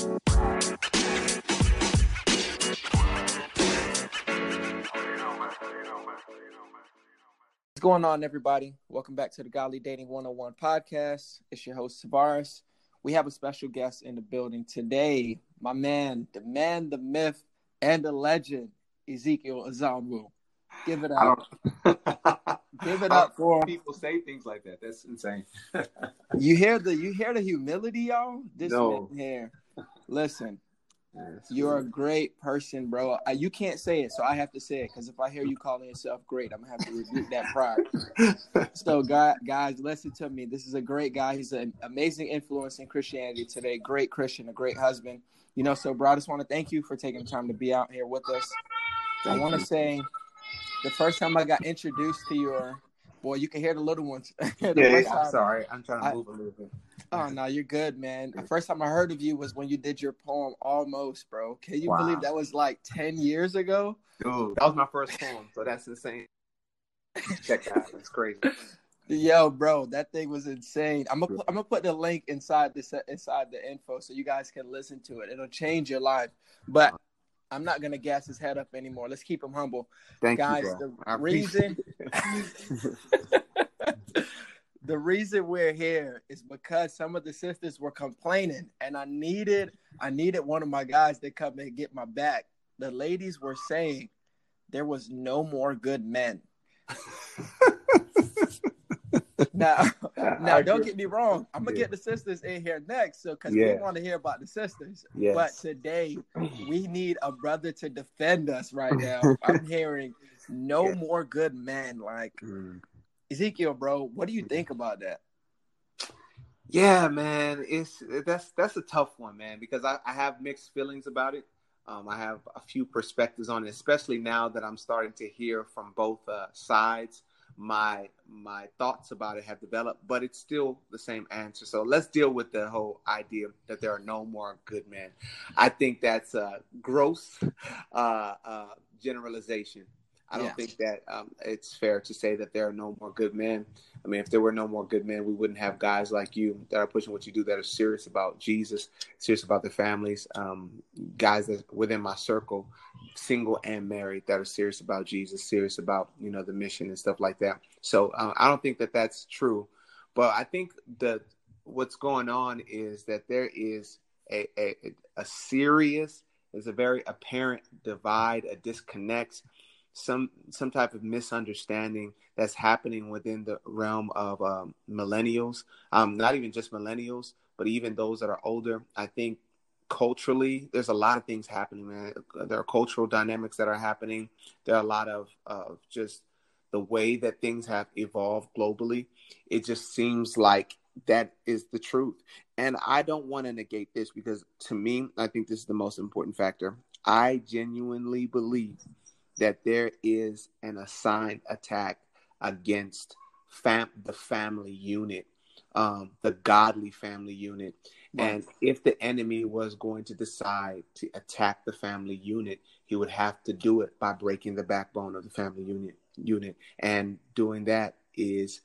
What's going on, everybody? Welcome back to the Godly Dating 101 podcast. It's your host, Tavares. We have a special guest in the building today. My man, the man, the myth, and the legend, Ezekiel Azonwu. Give it up. Give it up for people say things like that. That's insane. you hear the you hear the humility, y'all. This No. man here. Listen, Yes. you're a great person, bro. Uh, you can't say it, so I have to say it because if I hear you calling yourself great, I'm gonna have to rebuke that pride. So, guy, guys, listen to me. This is a great guy. He's an amazing influence in Christianity today. Great Christian, a great husband. You know, so, bro, I just want to thank you for taking the time to be out here with us. I want to say the first time I got introduced to your boy, you can hear the little ones. The yeah, yeah, I'm sorry. I'm trying to I- move a little bit. Oh no, you're good, man. The first time I heard of you was when you did your poem "Almost," bro. Can you Wow. believe that was like ten years ago? Dude, that was my first poem, so that's insane. Check that out. That's crazy. Yo, bro, that thing was insane. I'm gonna I'm gonna put the link inside this inside the info so you guys can listen to it. It'll change your life. But I'm not gonna gas his head up anymore. Let's keep him humble, Thank guys. you, bro. the I reason the reason we're here is because some of the sisters were complaining, and I needed I needed one of my guys to come and get my back. The ladies were saying there was no more good men. Now, now don't get me wrong. I'm gonna Yeah. get the sisters in here next, so because Yeah. we want to hear about the sisters. Yes. But today we need a brother to defend us right now. I'm hearing no Yeah. more good men. Like Mm. Ezekiel, bro, what do you think about that? Yeah, man, it's that's that's a tough one, man, because I, I have mixed feelings about it. Um, I have a few perspectives on it, especially now that I'm starting to hear from both uh, sides. My my thoughts about it have developed, but it's still the same answer. So let's deal with the whole idea that there are no more good men. I think that's a gross uh, uh, generalization. I don't Yeah. think that um, it's fair to say that there are no more good men. I mean, if there were no more good men, we wouldn't have guys like you that are pushing what you do, that are serious about Jesus, serious about their families. Um, guys that within my circle, single and married, that are serious about Jesus, serious about you know the mission and stuff like that. So uh, I don't think that that's true, but I think that what's going on is that there is a a, a serious, there's a very apparent divide, a disconnect some some type of misunderstanding that's happening within the realm of um, millennials. Um, not even just millennials, but even those that are older. I think culturally, there's a lot of things happening, man. There are cultural dynamics that are happening. There are a lot of of just the way that things have evolved globally. It just seems like that is the truth. And I don't want to negate this because to me, I think this is the most important factor. I genuinely believe that there is an assigned attack against fam- the family unit, um, the godly family unit. And if the enemy was going to decide to attack the family unit, he would have to do it by breaking the backbone of the family unit. Unit, and doing that is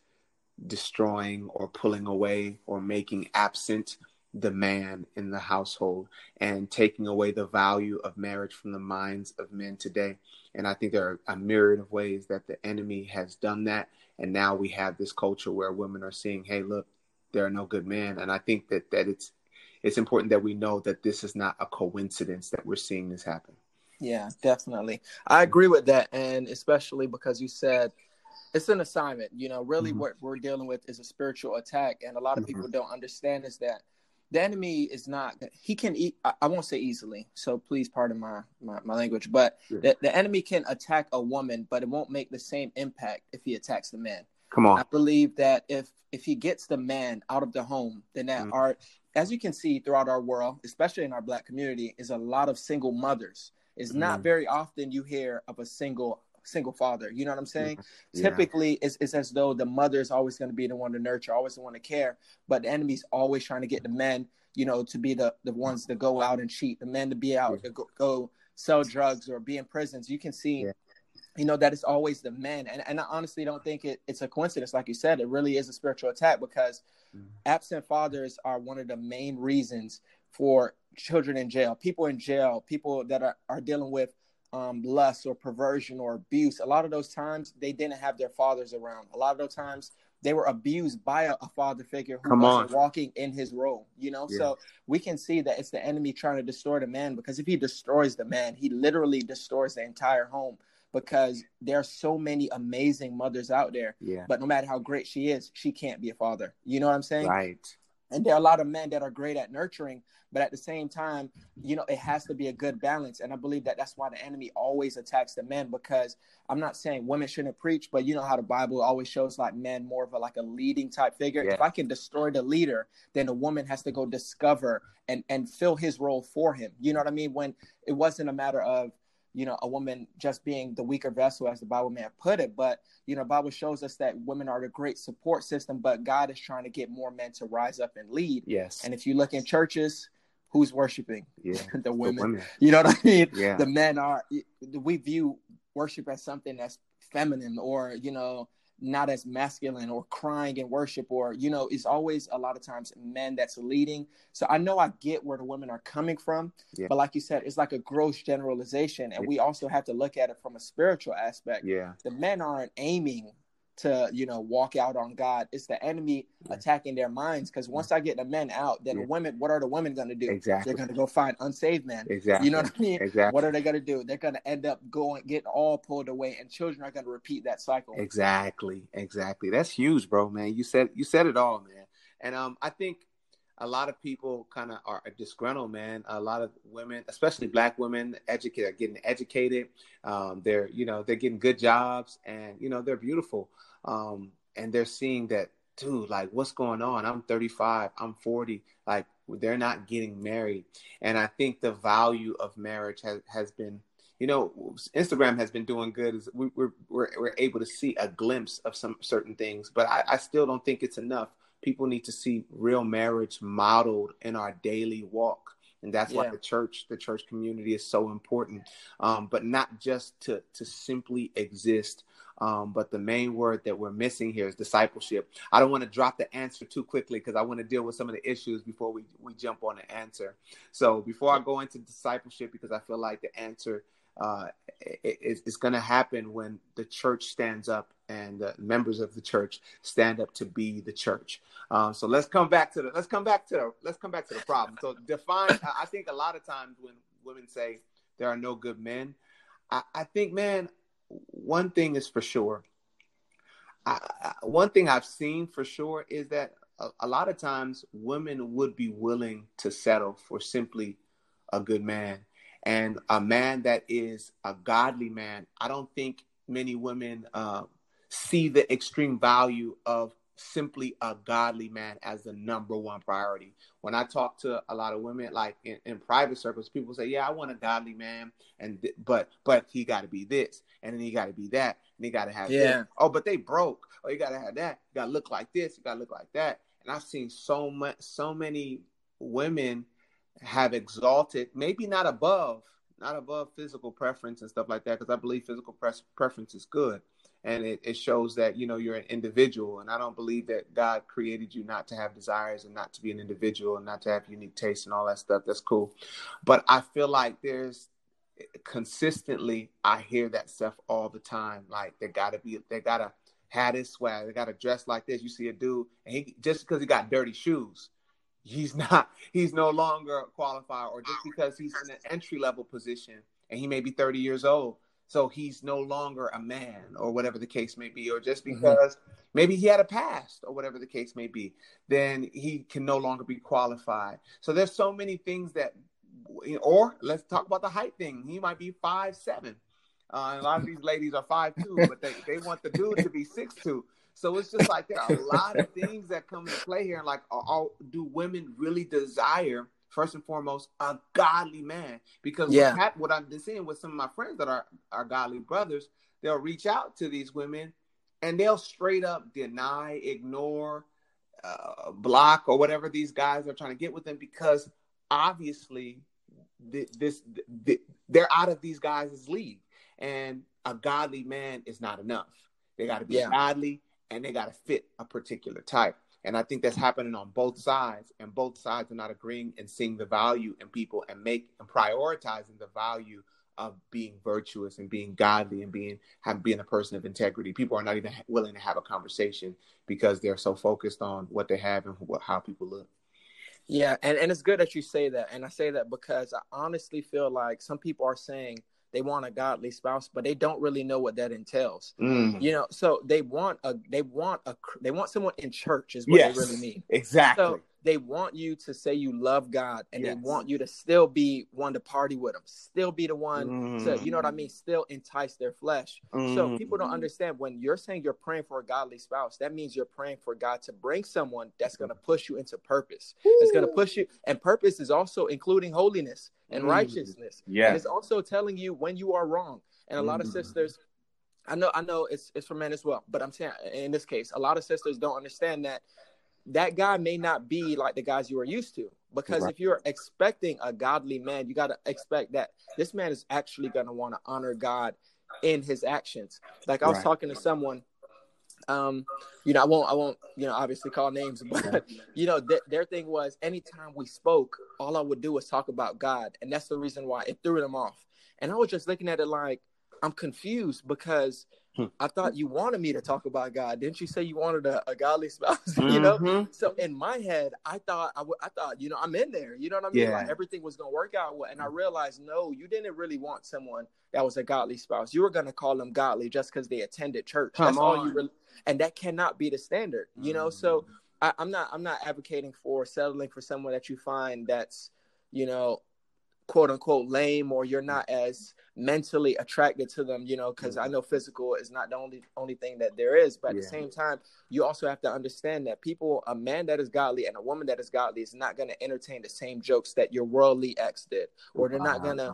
destroying or pulling away or making absent the man in the household and taking away the value of marriage from the minds of men today. And I think there are a myriad of ways that the enemy has done that. And now we have this culture where women are seeing, hey, look, there are no good men. And I think that, that it's it's important that we know that this is not a coincidence that we're seeing this happen. Yeah, definitely. I agree with that, and especially because you said it's an assignment. You know, really, Mhm. what we're dealing with is a spiritual attack, and a lot of Mhm. people don't understand is that the enemy is not. He can eat. I, won't say easily, so please pardon my my, my language. But Yeah. the, the enemy can attack a woman, but it won't make the same impact if he attacks the man. Come on. I believe that if if he gets the man out of the home, then that Mhm. are as you can see throughout our world, especially in our black community, is a lot of single mothers. It's not Mhm. very often you hear of a single single father. You know what I'm saying? Yeah. Typically, it's, it's as though the mother is always going to be the one to nurture, always the one to care, but the enemy's always trying to get the men, you know, to be the the ones to go out and cheat, the men to be out Yeah. to go, go sell drugs or be in prisons. You can see Yeah. you know that it's always the men and, and i honestly don't think it, it's a coincidence like you said it really is a spiritual attack because Mhm. absent fathers are one of the main reasons for children in jail, people in jail, people that are, are dealing with um, lust or perversion or abuse. A lot of those times they didn't have their fathers around. A lot of those times they were abused by a, a father figure who Come wasn't on. walking in his role. You know, Yeah. so we can see that it's the enemy trying to destroy the man because if he destroys the man, he literally destroys the entire home. Because there are so many amazing mothers out there, Yeah. but no matter how great she is, she can't be a father. You know what I'm saying? Right. And there are a lot of men that are great at nurturing but at the same time you know it has to be a good balance. And i believe that that's why the enemy always attacks the men because i'm not saying women shouldn't preach but you know how the bible always shows like men more of a like a leading type figure. Yeah. if i can destroy the leader then the woman has to go discover and and fill his role for him. You know what i mean? When it wasn't a matter of you know a woman just being the weaker vessel as the bible may have put it but you know bible shows us that women are the great support system but god is trying to get more men to rise up and lead Yes. and if you look in churches who's worshiping yeah. the The women women. you know what i mean Yeah. the men are we view worship as something that's feminine or you know not as masculine or crying in worship or you know it's always a lot of times men that's leading so i know i get where the women are coming from Yeah. but like you said it's like a gross generalization and Yeah. we also have to look at it from a spiritual aspect Yeah. the men aren't aiming to you know walk out on god it's the enemy attacking their minds because once i get the men out then Yeah. the women what are the women going to do Exactly. they're going to go find unsaved men Exactly. you know what i mean Exactly. what are they going to do they're going to end up going getting all pulled away and children are going to repeat that cycle Exactly, exactly. That's huge, bro, man. You said you said it all, man. And um, I think a lot of people kind of are disgruntled, man. A lot of women, especially black women, educated, are getting educated. Um, they're you know they're getting good jobs, and you know they're beautiful. Um, and they're seeing that, dude, like what's going on? I'm 35, I'm 40, like they're not getting married. And I think the value of marriage has has been you know, Instagram has been doing good. We, we're, we're we're able to see a glimpse of some certain things, but I, I still don't think it's enough. People need to see real marriage modeled in our daily walk, and that's why the church, the church community, is so important. Um, but not just to to simply exist. Um, but the main word that we're missing here is discipleship. I don't want to drop the answer too quickly because I want to deal with some of the issues before we, we jump on the answer. So before I go into discipleship, because I feel like the answer uh, it, it's, going to happen when the church stands up and the members of the church stand up to be the church. Um, so let's come back to the let's come back to the let's come back to the problem. So define. I I think a lot of times when women say there are no good men, I, I think man, one thing is for sure. I, I, one thing I've seen for sure is that a, a lot of times women would be willing to settle for simply a good man and a man that is a godly man. I don't think many women uh, see the extreme value of simply a godly man as the number one priority. When I talk to a lot of women, like in, in private circles, people say, "Yeah, I want a godly man, and th- but but he got to be this, and then he got to be that, and he got to have Yeah. this. Oh, but they broke. Oh, you got to have that. You got to look like this. You got to look like that." And I've seen so much, so many women have exalted, maybe not above, not above physical preference and stuff like that, because I believe physical preference is good. And it, it shows that, you know, you're an individual. And I don't believe that God created you not to have desires and not to be an individual and not to have unique tastes and all that stuff. That's cool. But I feel like there's consistently, I hear that stuff all the time. Like they gotta be, they gotta have this swag. They gotta dress like this. You see a dude and he, just because he got dirty shoes, he's not he's no longer qualified or just because he's in an entry level position and he may be 30 years old so he's no longer a man or whatever the case may be or just Mhm. because maybe he had a past or whatever the case may be then he can no longer be qualified. So there's so many things that or let's talk about the height thing. He might be five seven. Uh, and a lot of these ladies are five two but they, they want the dude to be six two so it's just like there are a lot of things that come into play here. Like, are, are, do women really desire, first and foremost, a godly man? Because Yeah. what, hap- what I've been seeing with some of my friends that are, are godly brothers, they'll reach out to these women and they'll straight up deny, ignore, uh, block, or whatever these guys are trying to get with them because obviously th- this th- they're out of these guys' league. And a godly man is not enough. They got to be Yeah. godly and they got to fit a particular type. And I think that's happening on both sides, and both sides are not agreeing and seeing the value in people and make and prioritizing the value of being virtuous and being godly and being have, being a person of integrity. People are not even willing to have a conversation because they're so focused on what they have and what, how people look. Yeah, and, and it's good that you say that. And I say that because I honestly feel like some people are saying they want a godly spouse, but they don't really know what that entails. Mm. You know, so they want a they want a they want someone in church is what yes, they really mean. Exactly. So they want you to say you love God and yes. they want you to still be one to party with them, still be the one mm. to, you know what I mean, still entice their flesh. Mm. So people don't understand when you're saying you're praying for a godly spouse, that means you're praying for God to bring someone that's going to push you into purpose. Ooh. It's going to push you, and purpose is also including holiness and mm. righteousness. Yeah. And it's also telling you when you are wrong. And a lot of mm. sisters, I know, I know it's it's for men as well, but I'm saying in this case, a lot of sisters don't understand that that guy may not be like the guys you are used to. Because right. if you're expecting a godly man, you got to expect that this man is actually going to want to honor God in his actions. Like I was right. talking to someone, um, you know, I won't, I won't, you know, obviously call names, but you know, th- their thing was anytime we spoke, all I would do was talk about God, and that's the reason why it threw them off. And I was just looking at it like I'm confused because. I thought you wanted me to talk about God. Didn't you say you wanted a, a godly spouse? you know. Mm-hmm. So in my head, I thought I, w- I thought you know I'm in there. You know what I mean? Yeah. Like everything was gonna work out. And I realized no, you didn't really want someone that was a godly spouse. You were gonna call them godly just because they attended church. Come That's on. all you really. And that cannot be the standard. You know. Mm-hmm. So I, I'm not I'm not advocating for settling for someone that you find that's you know quote unquote lame or you're not as mentally attracted to them you know because i mm-hmm. know physical is not the only only thing that there is but at yeah. the same time you also have to understand that people a man that is godly and a woman that is godly is not going to entertain the same jokes that your worldly ex did or they're not going to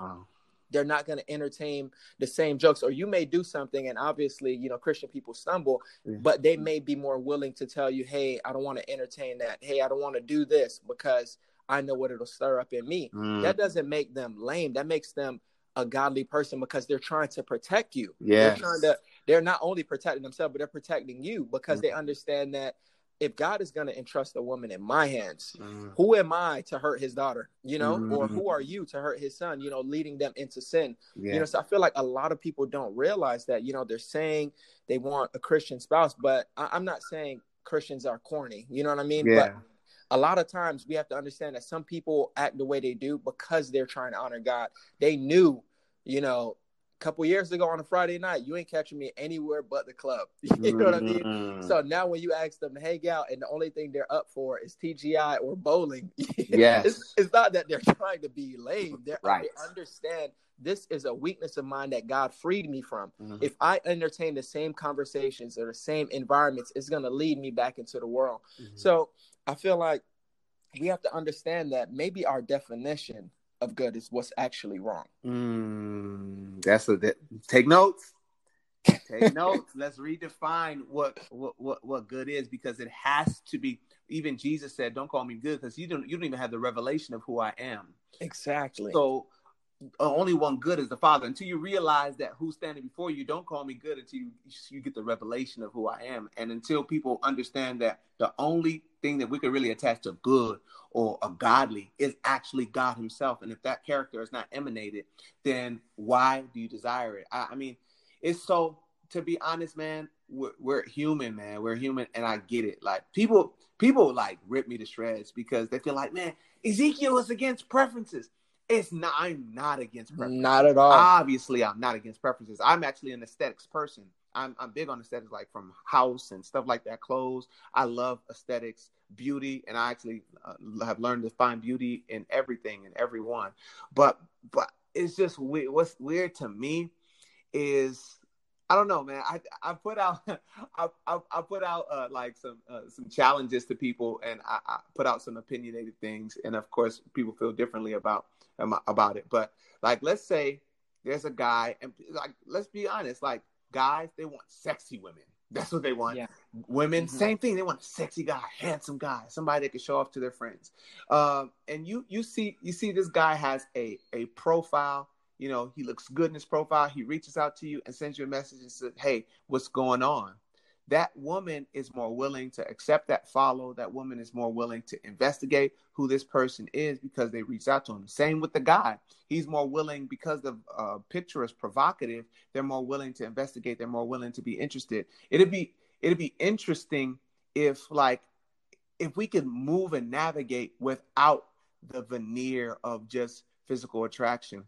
they're not going to entertain the same jokes or you may do something and obviously you know christian people stumble yeah. but they may be more willing to tell you hey i don't want to entertain that hey i don't want to do this because I know what it'll stir up in me. Mm. That doesn't make them lame. That makes them a godly person because they're trying to protect you. Yeah. They're trying to they're not only protecting themselves, but they're protecting you because mm. they understand that if God is going to entrust a woman in my hands, mm. who am I to hurt his daughter? You know, mm. or who are you to hurt his son? You know, leading them into sin. Yeah. You know, so I feel like a lot of people don't realize that. You know, they're saying they want a Christian spouse, but I- am not saying Christians are corny. You know what I mean? Yeah. But a lot of times we have to understand that some people act the way they do because they're trying to honor God. They knew, you know, a couple years ago on a Friday night, you ain't catching me anywhere but the club. you know what I mean? Mm-hmm. So now when you ask them to hang out and the only thing they're up for is TGI or bowling, yes. it's, it's, not that they're trying to be lame. They're, right. They understand this is a weakness of mine that God freed me from. Mm-hmm. If I entertain the same conversations or the same environments, it's going to lead me back into the world. Mm-hmm. So I feel like we have to understand that maybe our definition of good is what's actually wrong. Mm, that's a that, take notes. Take notes. Let's redefine what, what what what good is because it has to be. Even Jesus said, "Don't call me good," because you don't you don't even have the revelation of who I am. Exactly. So Uh, only one good is the Father. Until you realize that who's standing before you, don't call me good until you, you get the revelation of who I am. And until people understand that the only thing that we could really attach to good or a godly is actually God Himself. And if that character is not emanated, then why do you desire it? I, I mean, it's so, to be honest, man, we're, we're human, man. We're human, and I get it. Like people, people like rip me to shreds because they feel like, man, Ezekiel is against preferences. It's not. I'm not against preferences. Not at all. Obviously, I'm not against preferences. I'm actually an aesthetics person. I'm I'm big on aesthetics, like from house and stuff like that. Clothes. I love aesthetics, beauty, and I actually uh, have learned to find beauty in everything and everyone. But but it's just weird. What's weird to me is I don't know, man. I I put out I I, I put out uh, like some uh, some challenges to people, and I, I, put out some opinionated things, and of course, people feel differently about about it. But like, let's say there's a guy, and like, let's be honest, like guys, they want sexy women. That's what they want. Yeah. Women, mm-hmm. same thing. They want a sexy guy, handsome guy, somebody that can show off to their friends. Um, and you you see you see this guy has a a profile you know, he looks good in his profile. He reaches out to you and sends you a message and says, Hey, what's going on? that woman is more willing to accept that follow. That woman is more willing to investigate who this person is because they reached out to him. Same with the guy. He's more willing because the uh, picture is provocative. They're more willing to investigate. They're more willing to be interested. It'd be it'd be interesting if like if we could move and navigate without the veneer of just physical attraction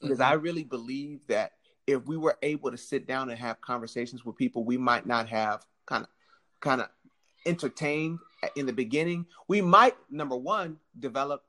because mm-hmm. i really believe that if we were able to sit down and have conversations with people we might not have kind of kind of entertained in the beginning we might number one develop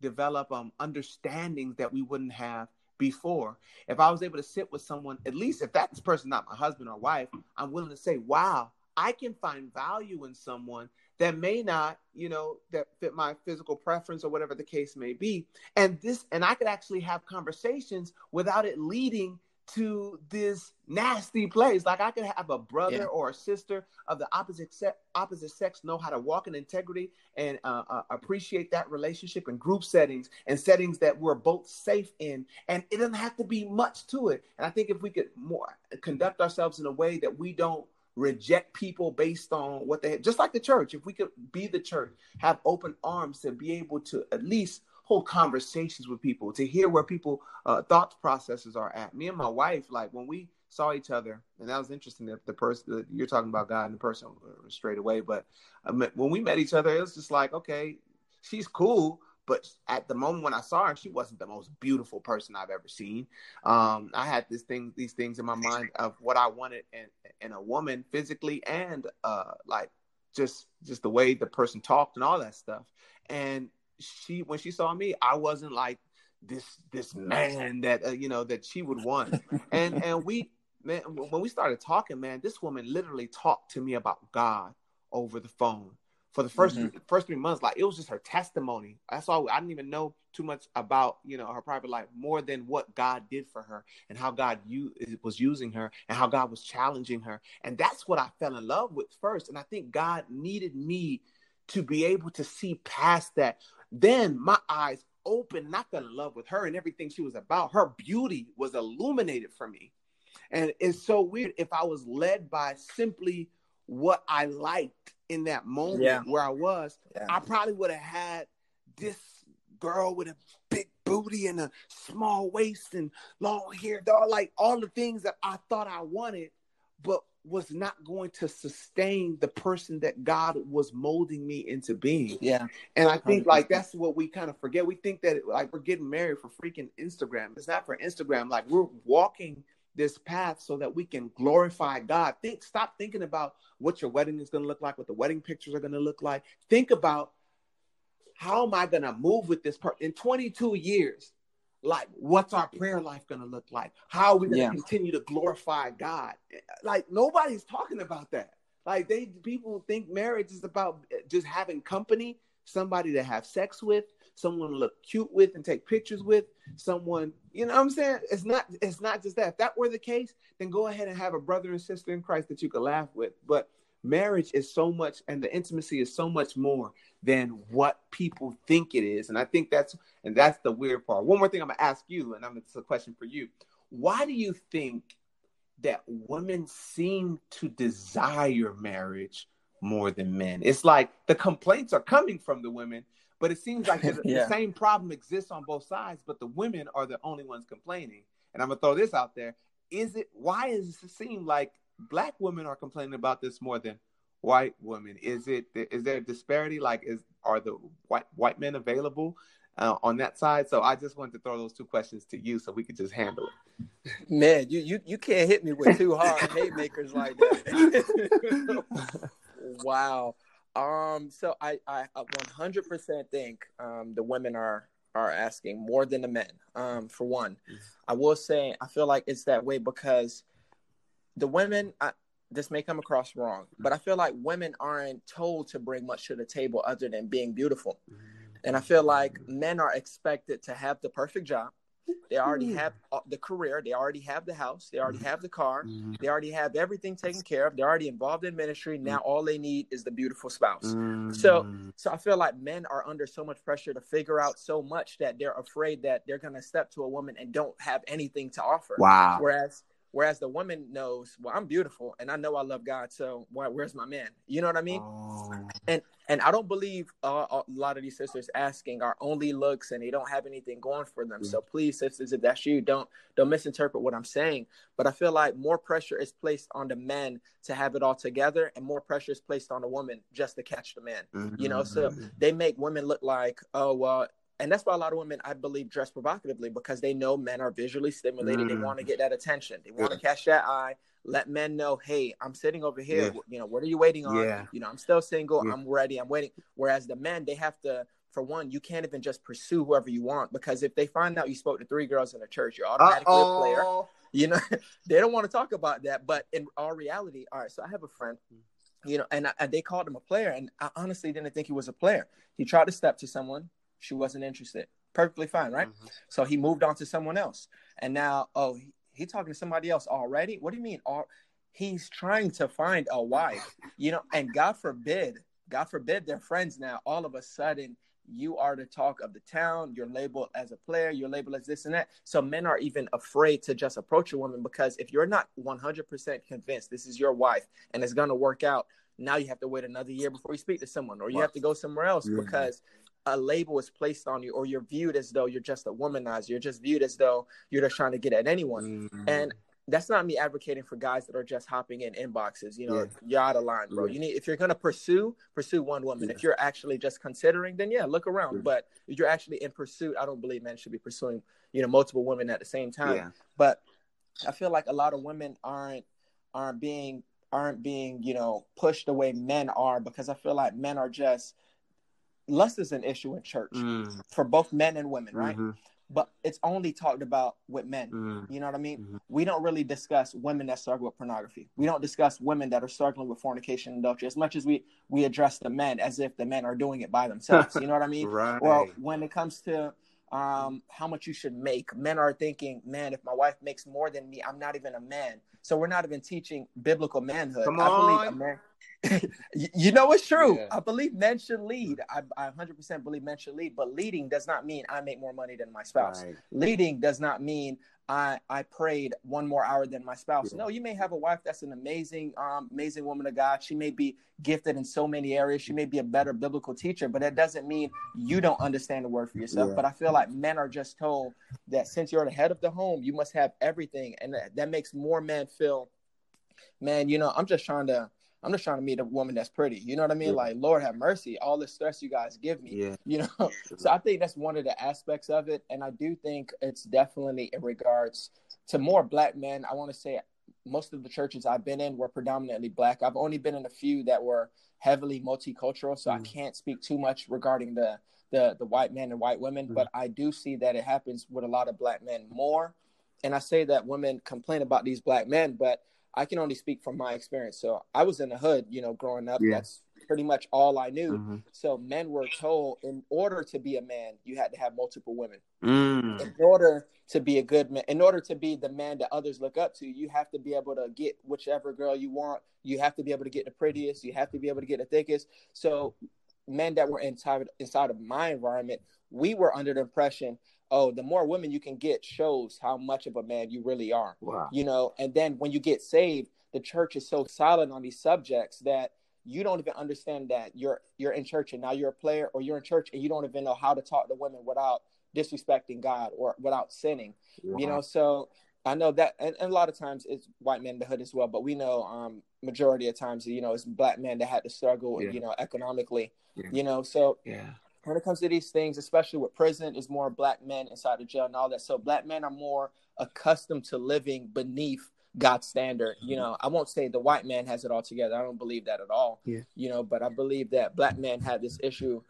develop um understandings that we wouldn't have before if i was able to sit with someone at least if that person not my husband or wife i'm willing to say wow i can find value in someone that may not, you know, that fit my physical preference or whatever the case may be. And this, and I could actually have conversations without it leading to this nasty place. Like I could have a brother yeah. or a sister of the opposite sex, opposite sex know how to walk in integrity and uh, uh, appreciate that relationship in group settings and settings that we're both safe in. And it doesn't have to be much to it. And I think if we could more conduct ourselves in a way that we don't reject people based on what they have. Just like the church, if we could be the church, have open arms to be able to at least hold conversations with people, to hear where people uh, thought processes are at. Me and my wife, like when we saw each other, and that was interesting. That the person you're talking about, God and the person uh, straight away, but when we met each other, it was just like, okay, she's cool, but at the moment when I saw her, she wasn't the most beautiful person I've ever seen. Um, I had this thing, these things in my mind of what I wanted in, in a woman physically and uh, like just just the way the person talked and all that stuff. And she, when she saw me, I wasn't like this this man that uh, you know that she would want. and and we man, when we started talking, man, this woman literally talked to me about God over the phone for the 1st mm-hmm. first three months, like it was just her testimony. That's all. I didn't even know too much about you know her private life more than what God did for her and how God u- was using her and how God was challenging her. And that's what I fell in love with first. And I think God needed me to be able to see past that. Then my eyes opened and I fell in love with her and everything she was about. Her beauty was illuminated for me. And it's so weird if I was led by simply what I liked in that moment yeah. where I was, yeah. I probably would have had this girl with a big booty and a small waist and long hair, all like all the things that I thought I wanted, but was not going to sustain the person that God was molding me into being. Yeah. And I think 100%. like that's what we kind of forget. We think that like we're getting married for freaking Instagram. It's not for Instagram. Like we're walking this path so that we can glorify God. Think, stop thinking about what your wedding is going to look like, what the wedding pictures are going to look like. Think about how am I going to move with this person in 22 years? Like, what's our prayer life going to look like? How are we going to yeah. continue to glorify God? Like, nobody's talking about that. Like, they people think marriage is about just having company, somebody to have sex with, someone to look cute with and take pictures with, someone, you know what I'm saying? It's not it's not just that. If that were the case, then go ahead and have a brother and sister in Christ that you could laugh with. But marriage is so much and the intimacy is so much more than what people think it is. And I think that's and that's the weird part. One more thing I'm gonna ask you, and I'm it's a question for you. Why do you think that women seem to desire marriage more than men? It's like the complaints are coming from the women, but it seems like the, yeah. the same problem exists on both sides, but the women are the only ones complaining. And I'm gonna throw this out there: Is it why does it seem like black women are complaining about this more than white women? Is it is there a disparity? Like, is are the white white men available uh, on that side? So I just wanted to throw those two questions to you, so we could just handle it. Man, you you you can't hit me with two hard haymakers like that. wow. Um, so I, I 100% think um, the women are are asking more than the men. Um, for one, mm-hmm. I will say I feel like it's that way because the women. I, this may come across wrong, but I feel like women aren't told to bring much to the table other than being beautiful. Mm-hmm. And I feel like men are expected to have the perfect job, they already have the career. They already have the house. They already have the car. Mm-hmm. They already have everything taken care of. They're already involved in ministry. Now all they need is the beautiful spouse. Mm-hmm. So, so I feel like men are under so much pressure to figure out so much that they're afraid that they're going to step to a woman and don't have anything to offer. Wow. Whereas Whereas the woman knows, well, I'm beautiful and I know I love God, so why, where's my man? You know what I mean? Oh. And and I don't believe uh, a lot of these sisters asking are only looks and they don't have anything going for them. Mm-hmm. So please, sisters, if that's you, don't don't misinterpret what I'm saying. But I feel like more pressure is placed on the men to have it all together, and more pressure is placed on the woman just to catch the man. Mm-hmm. You know, so mm-hmm. they make women look like, oh well and that's why a lot of women, I believe, dress provocatively because they know men are visually stimulated. Mm. They want to get that attention. They want to catch that eye. Let men know, hey, I'm sitting over here. Yeah. You know, what are you waiting on? Yeah. You know, I'm still single. Yeah. I'm ready. I'm waiting. Whereas the men, they have to. For one, you can't even just pursue whoever you want because if they find out you spoke to three girls in a church, you're automatically Uh-oh. a player. You know, they don't want to talk about that. But in all reality, all right. So I have a friend you know, and, and, they called him a player, and I honestly didn't think he was a player. He tried to step to someone, she wasn't interested. Perfectly fine, right? Mm-hmm. So he moved on to someone else. And now, oh, he, he talking to somebody else already? What do you mean? All, he's trying to find a wife, you know, and God forbid, God forbid they're friends now. All of a sudden, you are the talk of the town. You're labeled as a player. You're labeled as this and that. So men are even afraid to just approach a woman because if you're not 100% convinced this is your wife and it's going to work out, now you have to wait another year before you speak to someone, or you have to go somewhere else mm-hmm. because a label is placed on you or you're viewed as though you're just a womanizer you're just viewed as though you're just trying to get at anyone mm-hmm. and that's not me advocating for guys that are just hopping in inboxes you know yeah. you're out of line bro yeah. you need if you're gonna pursue pursue one woman yeah. if you're actually just considering then yeah look around but if you're actually in pursuit i don't believe men should be pursuing you know multiple women at the same time but i feel like a lot of women aren't aren't being aren't being you know pushed the way men are because i feel like men are just lust is an issue in church mm. for both men and women, right? Mm-hmm. But it's only talked about with men. Mm. You know what I mean? Mm-hmm. We don't really discuss women that struggle with pornography. We don't discuss women that are struggling with fornication and adultery as much as we we address the men as if the men are doing it by themselves. you know what I mean? right. Well, when it comes to um, how much you should make, men are thinking, man, if my wife makes more than me, I'm not even a man. So we're not even teaching biblical manhood. Come on. I believe a man you know it's true. Yeah. I believe men should lead. I, I 100% believe men should lead, but leading does not mean I make more money than my spouse. Right. Leading does not mean I I prayed one more hour than my spouse. Yeah. No, you may have a wife that's an amazing um, amazing woman of God. She may be gifted in so many areas. She may be a better biblical teacher, but that doesn't mean you don't understand the word for yourself. Yeah. But I feel like men are just told that since you're the head of the home, you must have everything, and that, that makes more men feel, man, you know, I'm just trying to I'm just trying to meet a woman that's pretty. You know what I mean? Yeah. Like, Lord have mercy, all the stress you guys give me. Yeah. You know? so I think that's one of the aspects of it. And I do think it's definitely in regards to more black men. I want to say most of the churches I've been in were predominantly black. I've only been in a few that were heavily multicultural, so mm. I can't speak too much regarding the the the white men and white women, mm. but I do see that it happens with a lot of black men more. And I say that women complain about these black men, but I can only speak from my experience. So I was in the hood, you know, growing up. Yeah. That's pretty much all I knew. Mm-hmm. So men were told in order to be a man, you had to have multiple women. Mm. In order to be a good man, in order to be the man that others look up to, you have to be able to get whichever girl you want. You have to be able to get the prettiest. You have to be able to get the thickest. So men that were inside inside of my environment, we were under the impression oh, the more women you can get shows how much of a man you really are. Wow. You know, and then when you get saved, the church is so silent on these subjects that you don't even understand that you're you're in church and now you're a player or you're in church and you don't even know how to talk to women without disrespecting God or without sinning. Wow. You know, so I know that and, and, a lot of times it's white men in the hood as well, but we know um majority of times you know it's black men that had to struggle yeah. you know economically. Yeah. You know, so yeah when it comes to these things, especially with prison, is more black men inside the jail and all that. So black men are more accustomed to living beneath God's standard. You mm-hmm. know, I won't say the white man has it all together. I don't believe that at all. Yeah. You know, but I believe that black men have this issue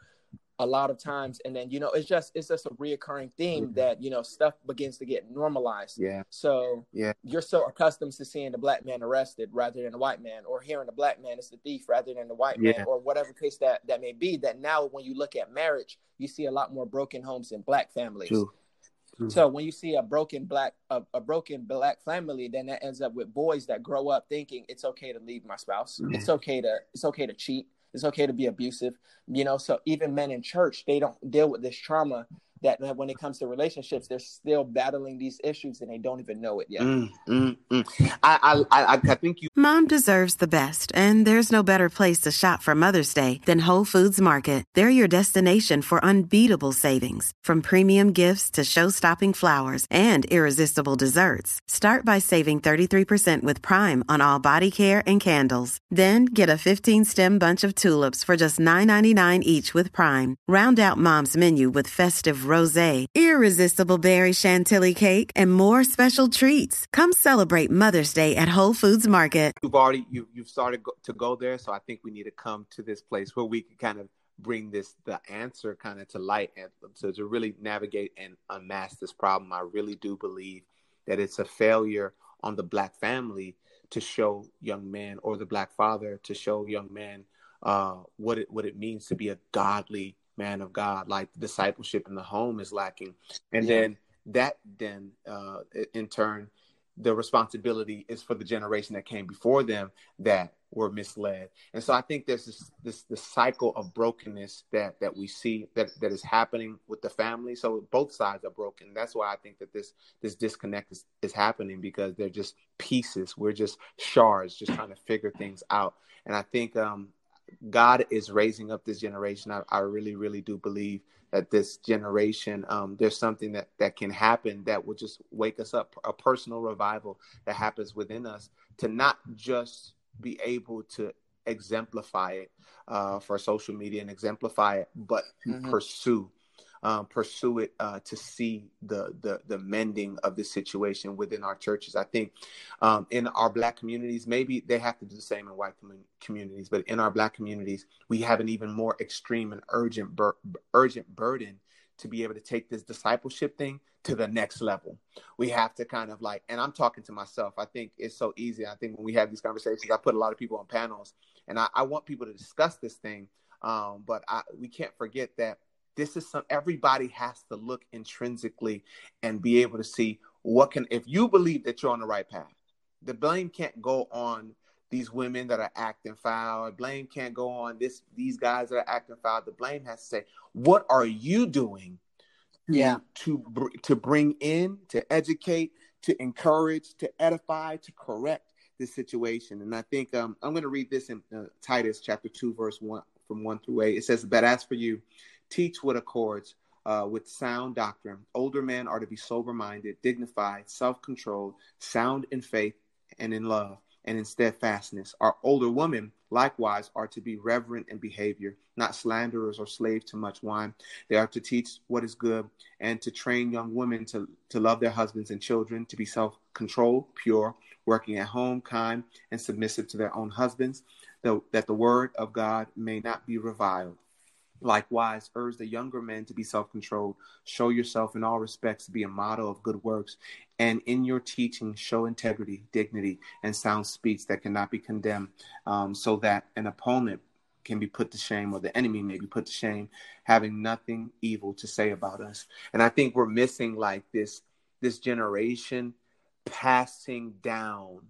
a lot of times and then you know it's just it's just a reoccurring theme mm-hmm. that you know stuff begins to get normalized yeah so yeah you're so accustomed to seeing the black man arrested rather than a white man or hearing the black man is the thief rather than the white yeah. man or whatever case that that may be that now when you look at marriage you see a lot more broken homes in black families True. So when you see a broken black a, a, broken black family, then that ends up with boys that grow up thinking it's okay to leave my spouse. Mm-hmm. It's okay to it's okay to cheat. It's okay to be abusive, you know. So even men in church, they don't deal with this trauma that, that when it comes to relationships, they're still battling these issues and they don't even know it yet. Mm, mm, mm. I, I, I, I think you. Mom deserves the best, and there's no better place to shop for Mother's Day than Whole Foods Market. They're your destination for unbeatable savings, from premium gifts to show-stopping flowers and irresistible desserts. Start by saving 33% with Prime on all body care and candles. Then get a 15-stem bunch of tulips for just $9.99 each with Prime. Round out Mom's menu with festive rosé, irresistible berry chantilly cake, and more special treats. Come celebrate Mother's Day at Whole Foods Market. You've already you, you've started go, to go there, so I think we need to come to this place where we can kind of bring this the answer kind of to light and to, to really navigate and unmask this problem. I really do believe that it's a failure on the black family to show young men or the black father to show young men uh, what it what it means to be a godly man of God. Like discipleship in the home is lacking, and yeah. then that then uh, in turn the responsibility is for the generation that came before them that were misled. And so I think there's this this, this cycle of brokenness that that we see that that is happening with the family. So both sides are broken. That's why I think that this this disconnect is, is happening because they're just pieces. We're just shards, just trying to figure things out. And I think um, God is raising up this generation. I, I really, really do believe that this generation, um, there's something that, that can happen that will just wake us up, a personal revival that happens within us to not just be able to exemplify it uh, for social media and exemplify it, but mm-hmm. pursue um, pursue it uh, to see the, the the mending of the situation within our churches. I think um, in our black communities, maybe they have to do the same in white com- communities, but in our black communities, we have an even more extreme and urgent bur- urgent burden to be able to take this discipleship thing to the next level. We have to kind of like, and I'm talking to myself. I think it's so easy. I think when we have these conversations, I put a lot of people on panels, and I, I want people to discuss this thing. Um, but I, we can't forget that this is some everybody has to look intrinsically and be able to see what can if you believe that you're on the right path the blame can't go on these women that are acting foul. Blame can't go on this these guys that are acting foul. The blame has to say what are you doing yeah. to to bring in to educate to encourage to edify to correct this situation? And i think um, i'm going to read this in uh, titus chapter 2 verse 1 from 1 through 8 it says but as for you teach what accords uh, with sound doctrine. Older men are to be sober minded, dignified, self controlled, sound in faith and in love and in steadfastness. Our older women likewise are to be reverent in behavior, not slanderers or slaves to much wine. They are to teach what is good and to train young women to, to love their husbands and children, to be self controlled, pure, working at home, kind, and submissive to their own husbands, that the word of God may not be reviled. Likewise, urge the younger men to be self controlled. Show yourself in all respects to be a model of good works, and in your teaching, show integrity, dignity, and sound speech that cannot be condemned, um, so that an opponent can be put to shame or the enemy may be put to shame, having nothing evil to say about us. And I think we're missing like this this generation passing down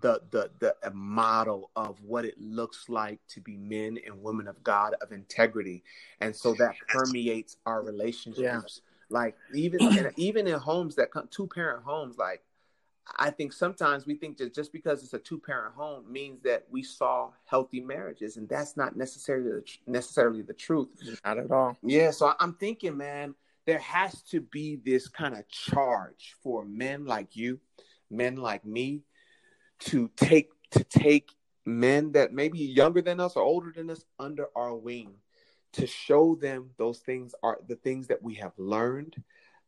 the the the model of what it looks like to be men and women of God of integrity, and so that permeates our relationships. Yeah. Like even in, even in homes that come two parent homes, like I think sometimes we think that just because it's a two parent home means that we saw healthy marriages, and that's not necessarily the, necessarily the truth. Not at all. Yeah, so I'm thinking, man, there has to be this kind of charge for men like you, men like me, to take to take men that maybe younger than us or older than us under our wing to show them those things are the things that we have learned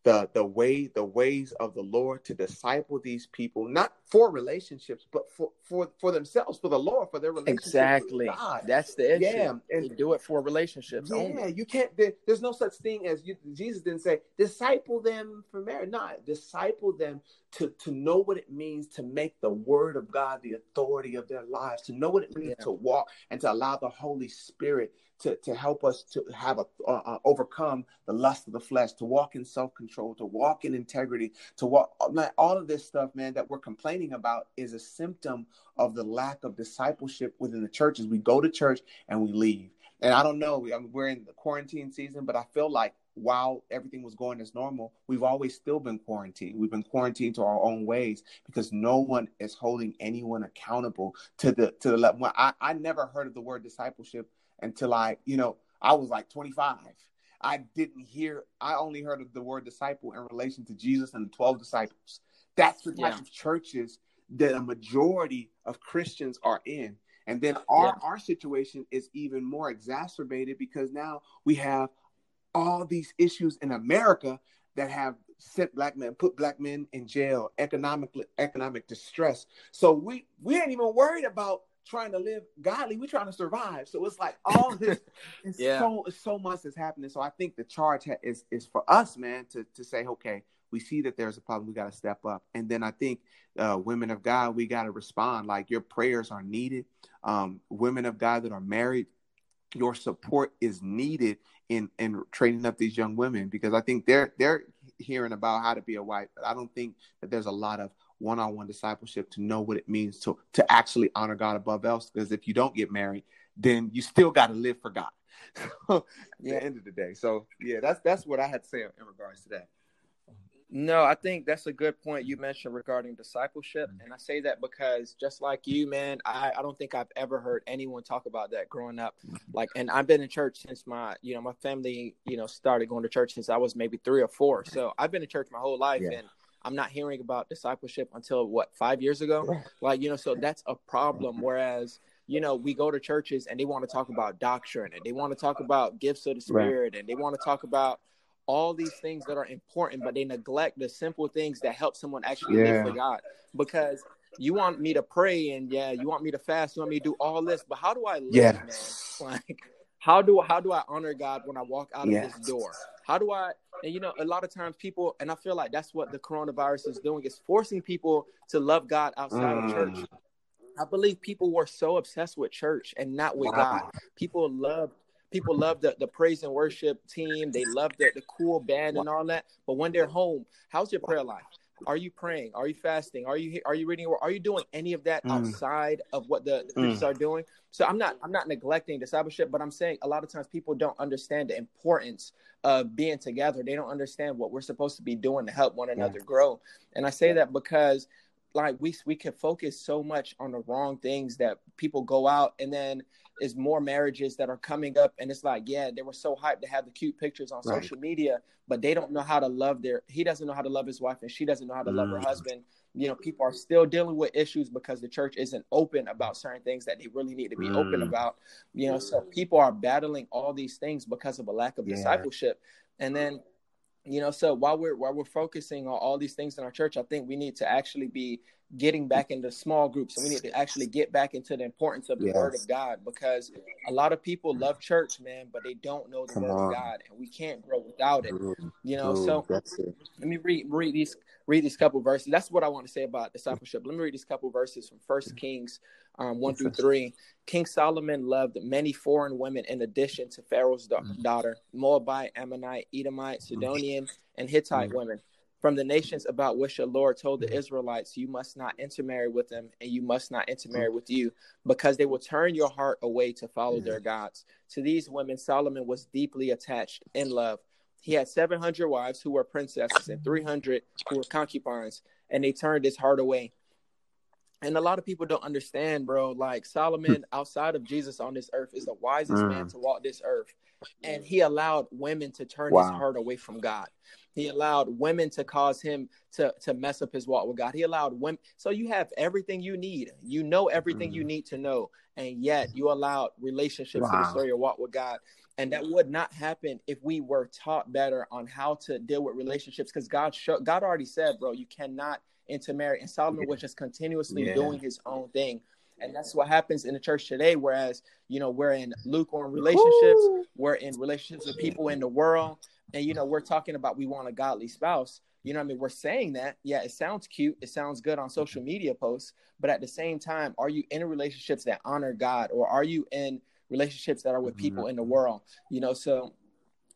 the the way the ways of the Lord to disciple these people, not for relationships, but for for for themselves, for the Lord, for their relationship. Exactly, that's the issue. Yeah, and you do it for relationships. Yeah, only. you can't. There, there's no such thing as you, Jesus didn't say disciple them for marriage. Not disciple them to to know what it means to make the Word of God the authority of their lives, to know what it means yeah. to walk and to allow the Holy Spirit to, to help us to have a uh, uh, overcome the lust of the flesh, to walk in self control, to walk in integrity, to walk all of this stuff, man, that we're complaining about is a symptom of the lack of discipleship within the churches. We go to church and we leave. And I don't know, I mean, we're in the quarantine season, but I feel like while everything was going as normal, we've always still been quarantined. We've been quarantined to our own ways because no one is holding anyone accountable to the to the level. I, I never heard of the word discipleship until I, you know, I was like 25. I didn't hear, I only heard of the word disciple in relation to Jesus and the 12 disciples. That's the type yeah. of churches that a majority of Christians are in. And then our, yeah. our situation is even more exacerbated because now we have all these issues in America that have sent black men, put black men in jail, economic economic distress. So we we ain't even worried about trying to live godly. We're trying to survive. So it's like all this, it's yeah. so so much is happening. So I think the charge ha- is is for us, man, to to say, okay, we see that there's a problem. We got to step up. And then I think uh, women of God, we got to respond. Like your prayers are needed. Um, women of God that are married, your support is needed in in training up these young women because I think they're they're hearing about how to be a wife. But I don't think that there's a lot of one-on-one discipleship to know what it means to to actually honor God above else. Because if you don't get married, then you still got to live for God. at yeah. the end of the day. So yeah, that's that's what I had to say in regards to that. No, I think that's a good point you mentioned regarding discipleship. Mm-hmm. And I say that because just like you, man, I, I don't think I've ever heard anyone talk about that growing up. Mm-hmm. Like, and I've been in church since my, you know, my family, you know, started going to church since I was maybe three or four. So I've been in church my whole life. Yeah. And I'm not hearing about discipleship until what, five years ago? Like, you know, so that's a problem. Mm-hmm. Whereas, you know, we go to churches and they want to talk about doctrine and they want to talk about gifts of the spirit right. and they want to talk about all these things that are important, but they neglect the simple things that help someone actually yeah. live for God. Because you want me to pray and yeah, you want me to fast, you want me to do all this, but how do I live, yes. man? Like how do how do I honor God when I walk out yes. of this door? How do I and you know a lot of times people and I feel like that's what the coronavirus is doing is forcing people to love God outside mm. of church. Mm. I believe people were so obsessed with church and not with wow. God. People love people love the, the praise and worship team. They love the, the cool band and all that. But when they're home, how's your prayer life? Are you praying? Are you fasting? Are you are you reading? Are you doing any of that mm. outside of what the, the Christians mm. are doing? So I'm not I'm not neglecting discipleship, but I'm saying a lot of times people don't understand the importance of being together. They don't understand what we're supposed to be doing to help one another yeah. grow. And I say that because like we we can focus so much on the wrong things that people go out and then is more marriages that are coming up and it's like yeah they were so hyped to have the cute pictures on right. social media but they don't know how to love their he doesn't know how to love his wife and she doesn't know how to mm. love her mm. husband you know people are still dealing with issues because the church isn't open about certain things that they really need to be mm. open about you know so people are battling all these things because of a lack of yeah. discipleship and then you know so while we're while we're focusing on all these things in our church i think we need to actually be getting back into small groups and we need to actually get back into the importance of the yes. word of god because a lot of people love church man but they don't know the Come word on. of god and we can't grow without it you know so let me read read these read these couple verses that's what i want to say about discipleship let me read these couple verses from first kings um, 1 through 3 king solomon loved many foreign women in addition to pharaoh's da- mm. daughter moabite ammonite edomite sidonian and hittite mm. women from the nations about which the Lord told the mm-hmm. Israelites, You must not intermarry with them, and you must not intermarry with you, because they will turn your heart away to follow their gods. To these women, Solomon was deeply attached in love. He had 700 wives who were princesses and 300 who were concubines, and they turned his heart away. And a lot of people don't understand, bro. Like Solomon, outside of Jesus on this earth, is the wisest mm. man to walk this earth. And he allowed women to turn wow. his heart away from God. He allowed women to cause him to to mess up his walk with God. He allowed women. So you have everything you need. You know everything mm. you need to know, and yet you allowed relationships wow. to destroy your walk with God. And that would not happen if we were taught better on how to deal with relationships. Because God showed, God already said, bro, you cannot intermarry. And Solomon yeah. was just continuously yeah. doing his own thing. And that's what happens in the church today. Whereas, you know, we're in lukewarm relationships, Ooh. we're in relationships with people in the world, and you know we're talking about we want a godly spouse you know i mean we're saying that yeah it sounds cute it sounds good on social media posts but at the same time are you in relationships that honor god or are you in relationships that are with people mm-hmm. in the world you know so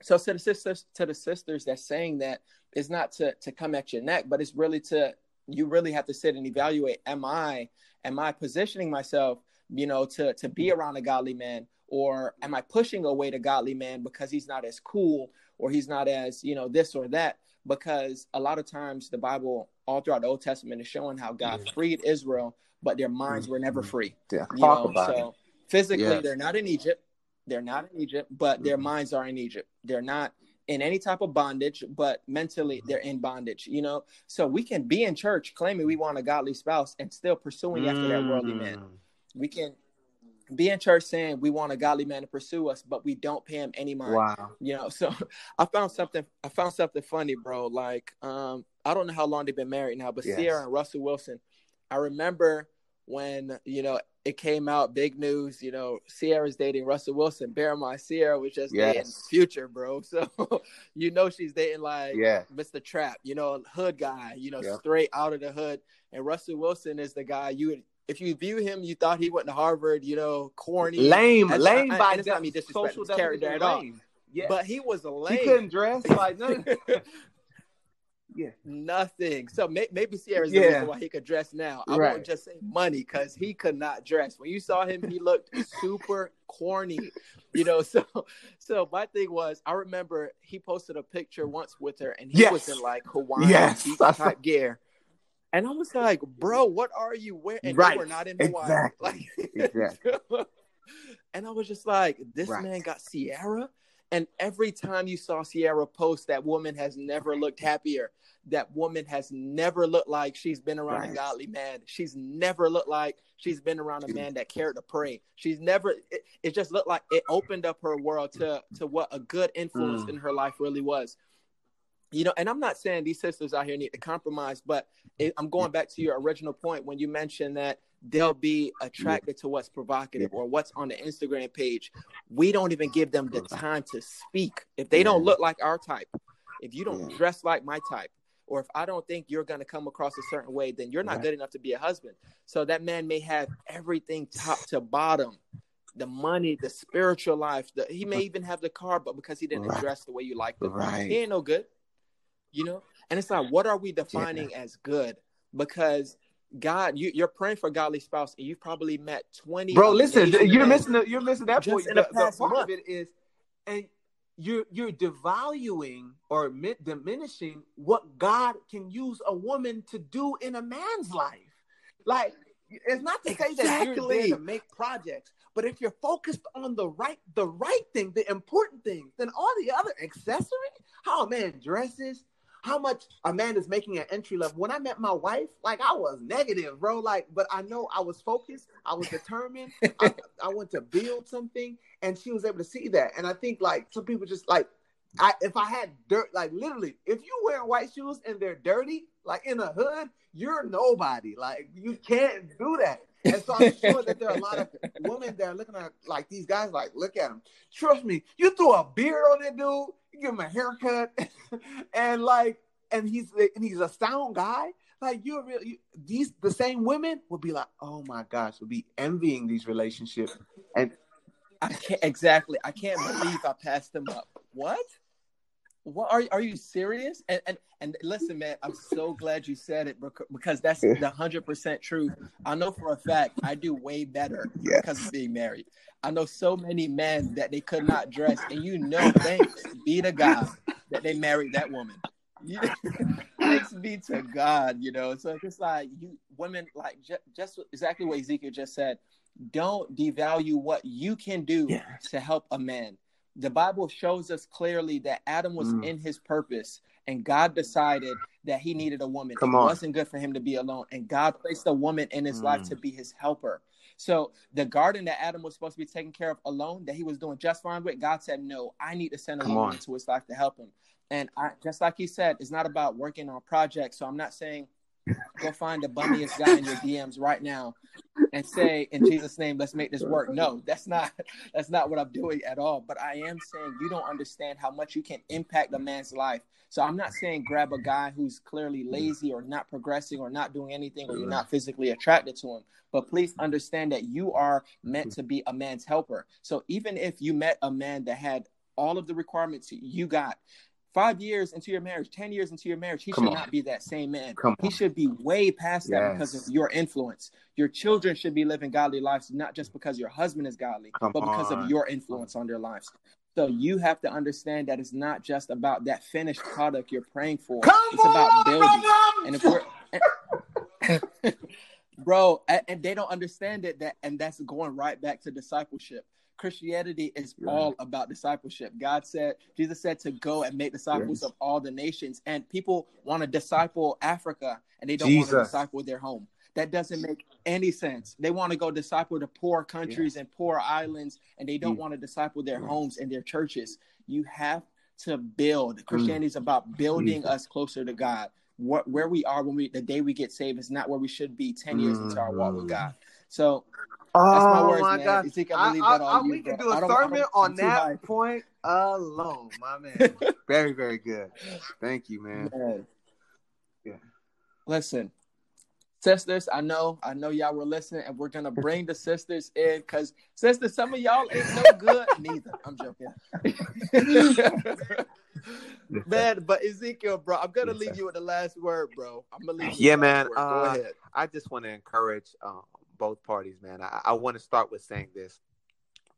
so to the sisters to the sisters that's saying that is not to to come at your neck but it's really to you really have to sit and evaluate am i am i positioning myself you know to to be around a godly man? Or am i pushing away the godly man because he's not as cool or he's not as you know this or that? Because a lot of times the bible all throughout the old testament is showing how god freed israel but their minds were never free Yeah, you talk know? about so it. physically Yes. they're not in egypt. They're not in egypt but their Mhm. minds are in egypt. They're not in any type of bondage but mentally they're in bondage you know so we can be in church claiming we want a godly spouse and still pursuing after that worldly man Mm. we can be in church saying we want a godly man to pursue us but we don't pay him any mind Wow. you know so i found something i found something funny bro like um i don't know how long they've been married now but Yes. Ciara and russell wilson i remember when you know it came out big news you know Ciara's dating russell wilson bear in mind Ciara was just dating future bro so you know she's dating like Yeah. mr trap you know hood guy you know Yep. straight out of the hood and russell wilson is the guy you would if you view him you thought he went to harvard you know corny Lame, That's- lame I- by and it's not me social character at all. lame. Yeah. but he was a lame he couldn't dress like none. Yeah. Nothing. So may- maybe Ciara's the reason why he could dress now. I Right. won't just say money because he could not dress. When you saw him, he looked super corny. You know, so so my thing was I remember he posted a picture once with her and he Yes. was in like Hawaiian Yes. type gear. And I was like, bro, what are you wearing? And Right. were not in Hawaii. Exactly. Like Exactly. and I was just like, this Right. man got Ciara. And every time you saw Ciara post, that woman has never looked happier. That woman has never looked like she's been around a godly man. She's never looked like she's been around a man that cared to pray. She's never. It, it just looked like it opened up her world to to what a good influence Mm. in her life really was. You know, and I'm not saying these sisters out here need to compromise, but it, I'm going back to your original point when you mentioned that they'll be attracted to what's provocative or what's on the Instagram page. We don't even give them the time to speak. If they don't look like our type, if you don't dress like my type, or if I don't think you're going to come across a certain way, then you're not good enough to be a husband. So that man may have everything top to bottom. The money, the spiritual life, the, he may even have the car, but because he didn't Right. dress the way you like him, Right. he ain't no good. You know? And it's like, what are we defining as good? Because God, you, you're praying for a godly spouse, and you've probably met 20 Bro, listen, you're missing the, you're missing that point. in The, the the part month. of it is, and you're you're devaluing or mi- diminishing what God can use a woman to do in a man's life. Like it's not to say that you're there to make projects, but if you're focused on the right the right thing, the important things, then all the other accessory, how oh, a man dresses, how much a man is making an entry level. When I met my wife, like I was negative, bro. Like, but I know I was focused, I was determined. I, I want to build something, and she was able to see that. And I think like some people just like, I if I had dirt, like literally, if you wearing white shoes and they're dirty, like in a hood, you're nobody. Like you can't do that. And so I'm sure that there are a lot of women that are looking at like these guys, like, look at him. Trust me, you threw a beard on that dude, give him a haircut, and like, and he's and he's a sound guy. Like you're real. You, these the same women will be like, oh my gosh, will be envying these relationships. And I can't exactly. I can't believe I passed them up. What? What are are you serious? And and and listen, man, I'm so glad you said it because that's the hundred percent truth. I know for a fact I do way better Yes. because of being married. I know so many men that they could not dress, and you know, thanks be to God that they married that woman. Thanks be to God, you know. So it's just like you women, like ju- just exactly what Ezekiel just said. Don't devalue what you can do Yes. to help a man. The Bible shows us clearly that Adam was Mm. in his purpose, and God decided that he needed a woman. Come it on. wasn't good for him to be alone, and God placed a woman in his life Mm. to be his helper. So the garden that Adam was supposed to be taking care of alone, that he was doing just fine with, God said, "No, I need to send a Come woman on. into his life to help him." And I, just like he said, it's not about working on projects. So I'm not saying go find the bummiest guy in your DMs right now and say in Jesus' name, let's make this work. No, that's not that's not what I'm doing at all. But I am saying you don't understand how much you can impact a man's life. So I'm not saying grab a guy who's clearly lazy or not progressing or not doing anything or you're not physically attracted to him. But please understand that you are meant to be a man's helper. So even if you met a man that had all of the requirements you got, five years into your marriage, 10 years into your marriage, he Come should on. not be that same man. He on. should be way past that because of your influence. Your children should be living godly lives, not just because your husband is godly, Come but because on. of your influence on their lives. So you have to understand that it's not just about that finished product you're praying for. Come it's about building. And if we're bro, and they don't understand it that and that's going right back to discipleship. Christianity is all about discipleship. God said, Jesus said to go and make disciples yes. of all the nations. And people want to disciple Africa and they don't Jesus. want to disciple their home. That doesn't make any sense. They want to go disciple the poor countries and poor islands, and they don't mm. want to disciple their homes and their churches. You have to build. Mm. Christianity is about building us closer to God. What, where we are when we the day we get saved is not where we should be 10 years into our walk with God. So Oh that's my, words, my God! I, I, I, I we can do a sermon on that point alone, my man. very, very good. Thank you, man. man. Yeah. Listen, sisters, I know, I know y'all were listening, and we're gonna bring the sisters in because sisters, some of y'all ain't no good. Neither. I'm joking. man, but Ezekiel, bro, I'm gonna leave you with the last word, bro. I'm gonna leave. yeah, man. Uh, I just want to encourage um, both parties, man. I, I want to start with saying this,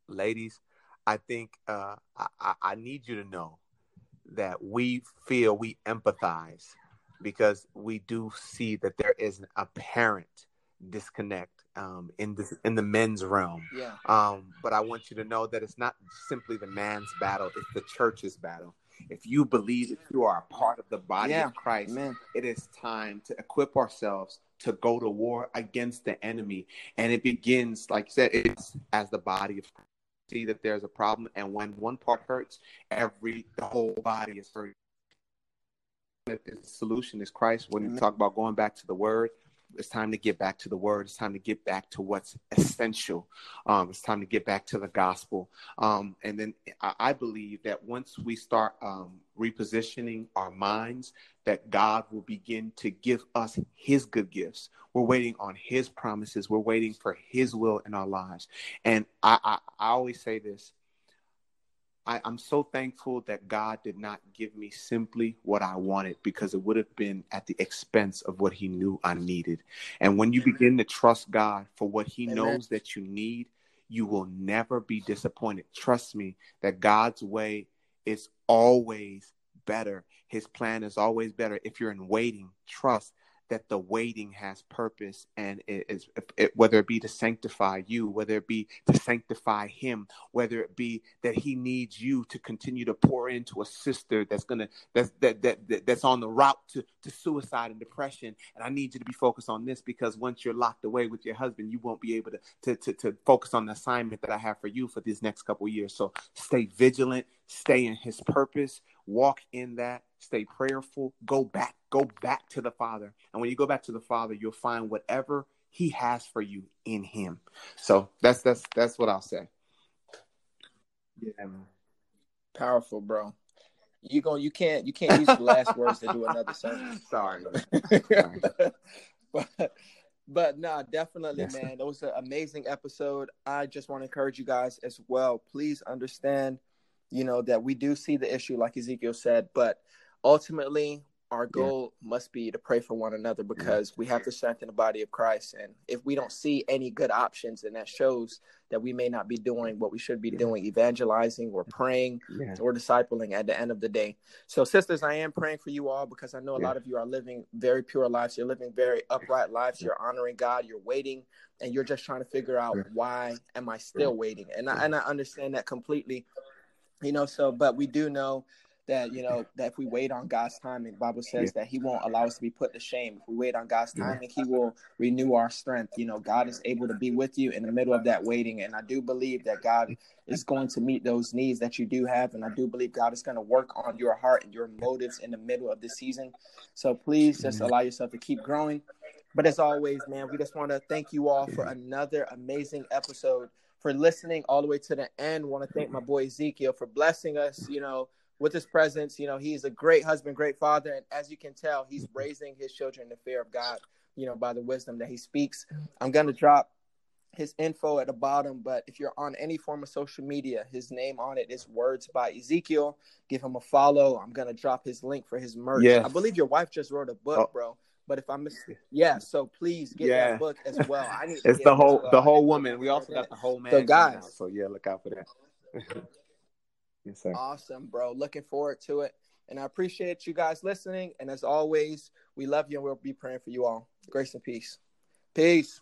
ladies. I think uh, I, I need you to know that we feel we empathize because we do see that there is an apparent disconnect um, in this in the men's realm. Yeah. Um, but I want you to know that it's not simply the man's battle; it's the church's battle. If you believe that you are a part of the body yeah. of Christ, Amen. it is time to equip ourselves to go to war against the enemy. And it begins, like you said, it's as the body of Christ. See that there's a problem, and when one part hurts, every the whole body is hurt the solution is Christ. When you talk about going back to the Word, it's time to get back to the Word. It's time to get back to what's essential. Um, it's time to get back to the gospel. Um, and then I, I, believe that once we start um, repositioning our minds, that God will begin to give us His good gifts. We're waiting on His promises. We're waiting for His will in our lives. And I, I, I always say this I, am so thankful that God did not give me simply what I wanted because it would have been at the expense of what He knew I needed. And when you begin to trust God for what He Amen. knows that you need, you will never be disappointed. Trust me that God's way is always better. His plan is always better. If you're in waiting, trust that the waiting has purpose and it is it, whether it be to sanctify you whether it be to sanctify him whether it be that he needs you to continue to pour into a sister that's gonna that's that, that, that that's on the route to, to suicide and depression and i need you to be focused on this because once you're locked away with your husband you won't be able to to, to, to focus on the assignment that i have for you for these next couple years so stay vigilant stay in his purpose. Walk in that. Stay prayerful. Go back. Go back to the father. And when you go back to the father you'll find whatever he has for you in him. So that's that's that's what i'll say. Yeah man. powerful bro. You going you can't you can't use the last words to do another sermon. Sorry, sorry. but but nah, definitely, yes, man. It was an amazing episode. I just want to encourage you guys as well. Please understand you know, that we do see the issue, like Ezekiel said, but ultimately, our goal yeah. must be to pray for one another because yeah. we have to strengthen the body of Christ. And if we don't see any good options, then that shows that we may not be doing what we should be yeah. doing, evangelizing or praying or discipling at the end of the day. So, sisters, I am praying for you all because I know a lot of you are living very pure lives. You're living very upright lives. You're honoring God. You're waiting and you're just trying to figure out why am I still waiting? And I, and I understand that completely you know so but we do know that you know that if we wait on god's timing bible says yeah. that he won't allow us to be put to shame. If we wait on god's timing yeah. he will renew our strength. You know god is able to be with you in the middle of that waiting. And i do believe that god is going to meet those needs that you do have. And i do believe god is going to work on your heart and your motives in the middle of this season. So please just allow yourself to keep growing. But as always man we just want to thank you all for another amazing episode for listening all the way to the end. Want to thank my boy Ezekiel for blessing us, you know, with his presence. You know, he's a great husband, great father, and as you can tell, he's raising his children in the fear of God, you know, by the wisdom that he speaks. I'm gonna drop his info at the bottom, but if you're on any form of social media, his name on it is Words by Ezekiel. Give him a follow. I'm gonna drop his link for his merch. Yes. I believe your wife just wrote a book, oh. bro. But if I'm, yeah, so please get yeah. that book as well. I need. it's the whole, well. the whole woman. We also got the whole man. So guys, so yeah, look out for that. Yes, sir. Awesome, bro. Looking forward to it. And I appreciate you guys listening. And as always, we love you and we'll be praying for you all. Grace and peace. Peace.